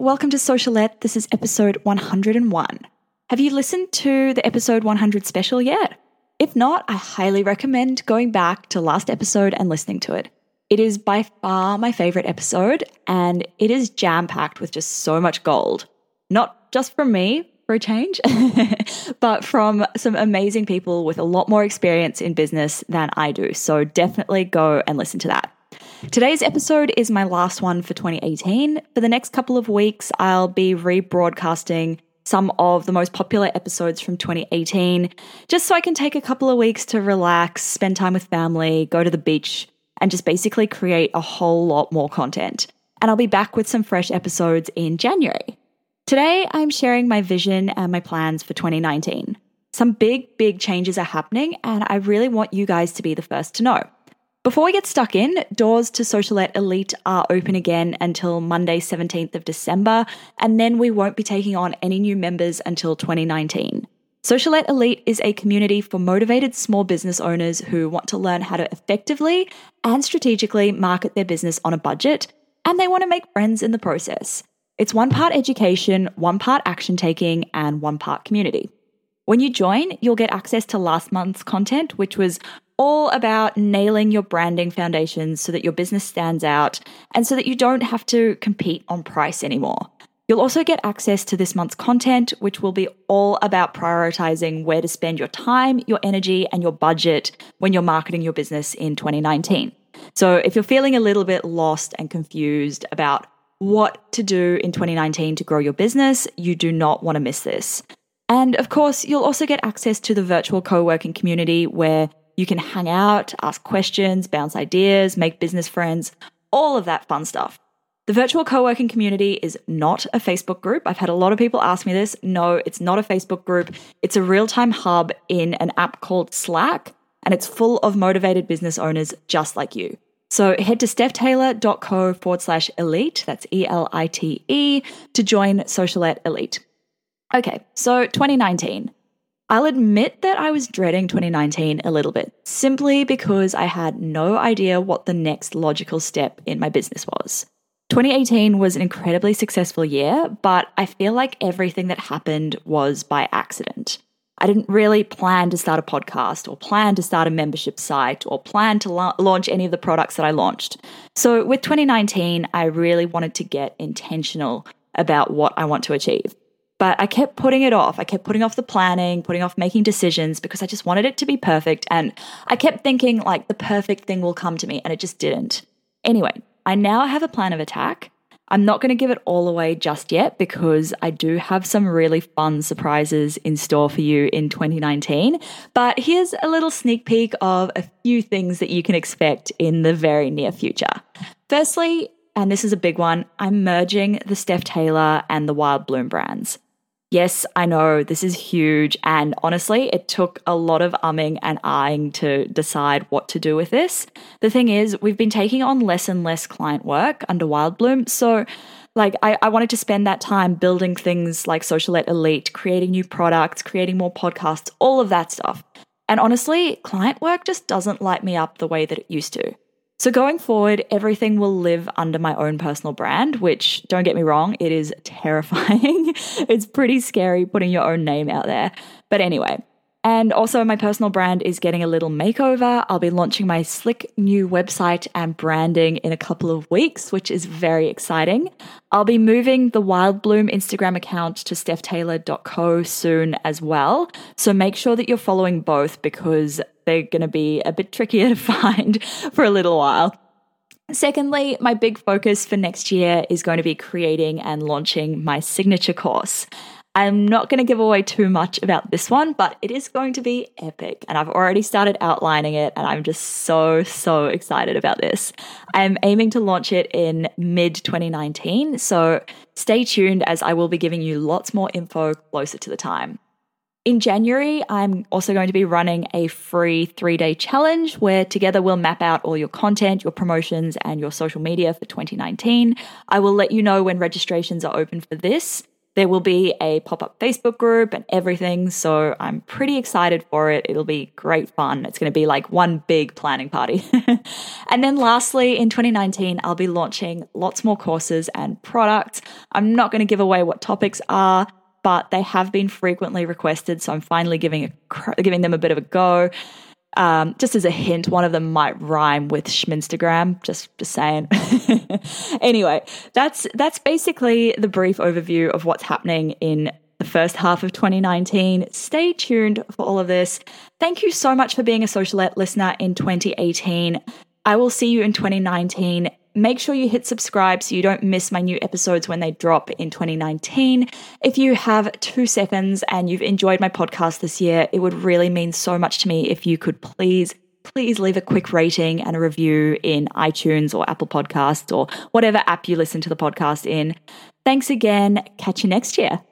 Welcome to Socialette. This is episode 101. Have you listened to the episode 100 special yet? If not, I highly recommend going back to last episode and listening to it. It is by far my favorite episode, and it is jam packed with just so much gold. Not just from me for a change, but from some amazing people with a lot more experience in business than I do. So definitely go and listen to that. Today's episode is my last one for 2018. For the next couple of weeks, I'll be rebroadcasting some of the most popular episodes from 2018, just so I can take a couple of weeks to relax, spend time with family, go to the beach, and just basically create a whole lot more content. And I'll be back with some fresh episodes in January. Today, I'm sharing my vision and my plans for 2019. Some big, big changes are happening, and I really want you guys to be the first to know. Before we get stuck in, doors to Socialette Elite are open again until Monday, 17th of December, and then we won't be taking on any new members until 2019. Socialette Elite is a community for motivated small business owners who want to learn how to effectively and strategically market their business on a budget, and they want to make friends in the process. It's one part education, one part action taking, and one part community. When you join, you'll get access to last month's content, which was all about nailing your branding foundations so that your business stands out and so that you don't have to compete on price anymore. You'll also get access to this month's content, which will be all about prioritizing where to spend your time, your energy, and your budget when you're marketing your business in 2019. So, if you're feeling a little bit lost and confused about what to do in 2019 to grow your business, you do not want to miss this. And of course, you'll also get access to the virtual co working community where you can hang out, ask questions, bounce ideas, make business friends, all of that fun stuff. The virtual co working community is not a Facebook group. I've had a lot of people ask me this. No, it's not a Facebook group. It's a real time hub in an app called Slack, and it's full of motivated business owners just like you. So head to stephtaylor.co forward slash elite, that's E L I T E, to join Socialette Elite. Okay, so 2019. I'll admit that I was dreading 2019 a little bit, simply because I had no idea what the next logical step in my business was. 2018 was an incredibly successful year, but I feel like everything that happened was by accident. I didn't really plan to start a podcast or plan to start a membership site or plan to la- launch any of the products that I launched. So, with 2019, I really wanted to get intentional about what I want to achieve. But I kept putting it off. I kept putting off the planning, putting off making decisions because I just wanted it to be perfect. And I kept thinking, like, the perfect thing will come to me, and it just didn't. Anyway, I now have a plan of attack. I'm not going to give it all away just yet because I do have some really fun surprises in store for you in 2019. But here's a little sneak peek of a few things that you can expect in the very near future. Firstly, and this is a big one, I'm merging the Steph Taylor and the Wild Bloom brands. Yes, I know this is huge. And honestly, it took a lot of umming and eyeing to decide what to do with this. The thing is, we've been taking on less and less client work under Wildbloom. So, like, I, I wanted to spend that time building things like Socialette Elite, creating new products, creating more podcasts, all of that stuff. And honestly, client work just doesn't light me up the way that it used to. So going forward, everything will live under my own personal brand, which don't get me wrong, it is terrifying. it's pretty scary putting your own name out there. But anyway, and also, my personal brand is getting a little makeover. I'll be launching my slick new website and branding in a couple of weeks, which is very exciting. I'll be moving the Wild Bloom Instagram account to stephtaylor.co soon as well. So make sure that you're following both because they're going to be a bit trickier to find for a little while. Secondly, my big focus for next year is going to be creating and launching my signature course. I'm not going to give away too much about this one, but it is going to be epic. And I've already started outlining it, and I'm just so, so excited about this. I'm aiming to launch it in mid 2019. So stay tuned as I will be giving you lots more info closer to the time. In January, I'm also going to be running a free three day challenge where together we'll map out all your content, your promotions, and your social media for 2019. I will let you know when registrations are open for this. There will be a pop up Facebook group and everything. So I'm pretty excited for it. It'll be great fun. It's going to be like one big planning party. and then lastly, in 2019, I'll be launching lots more courses and products. I'm not going to give away what topics are but they have been frequently requested. So I'm finally giving a, giving them a bit of a go. Um, just as a hint, one of them might rhyme with Schminstagram. Just, just saying. anyway, that's that's basically the brief overview of what's happening in the first half of 2019. Stay tuned for all of this. Thank you so much for being a Socialette listener in 2018. I will see you in 2019 make sure you hit subscribe so you don't miss my new episodes when they drop in 2019. If you have two seconds and you've enjoyed my podcast this year, it would really mean so much to me if you could please. Please leave a quick rating and a review in iTunes or Apple Podcasts or whatever app you listen to the podcast in. Thanks again. Catch you next year.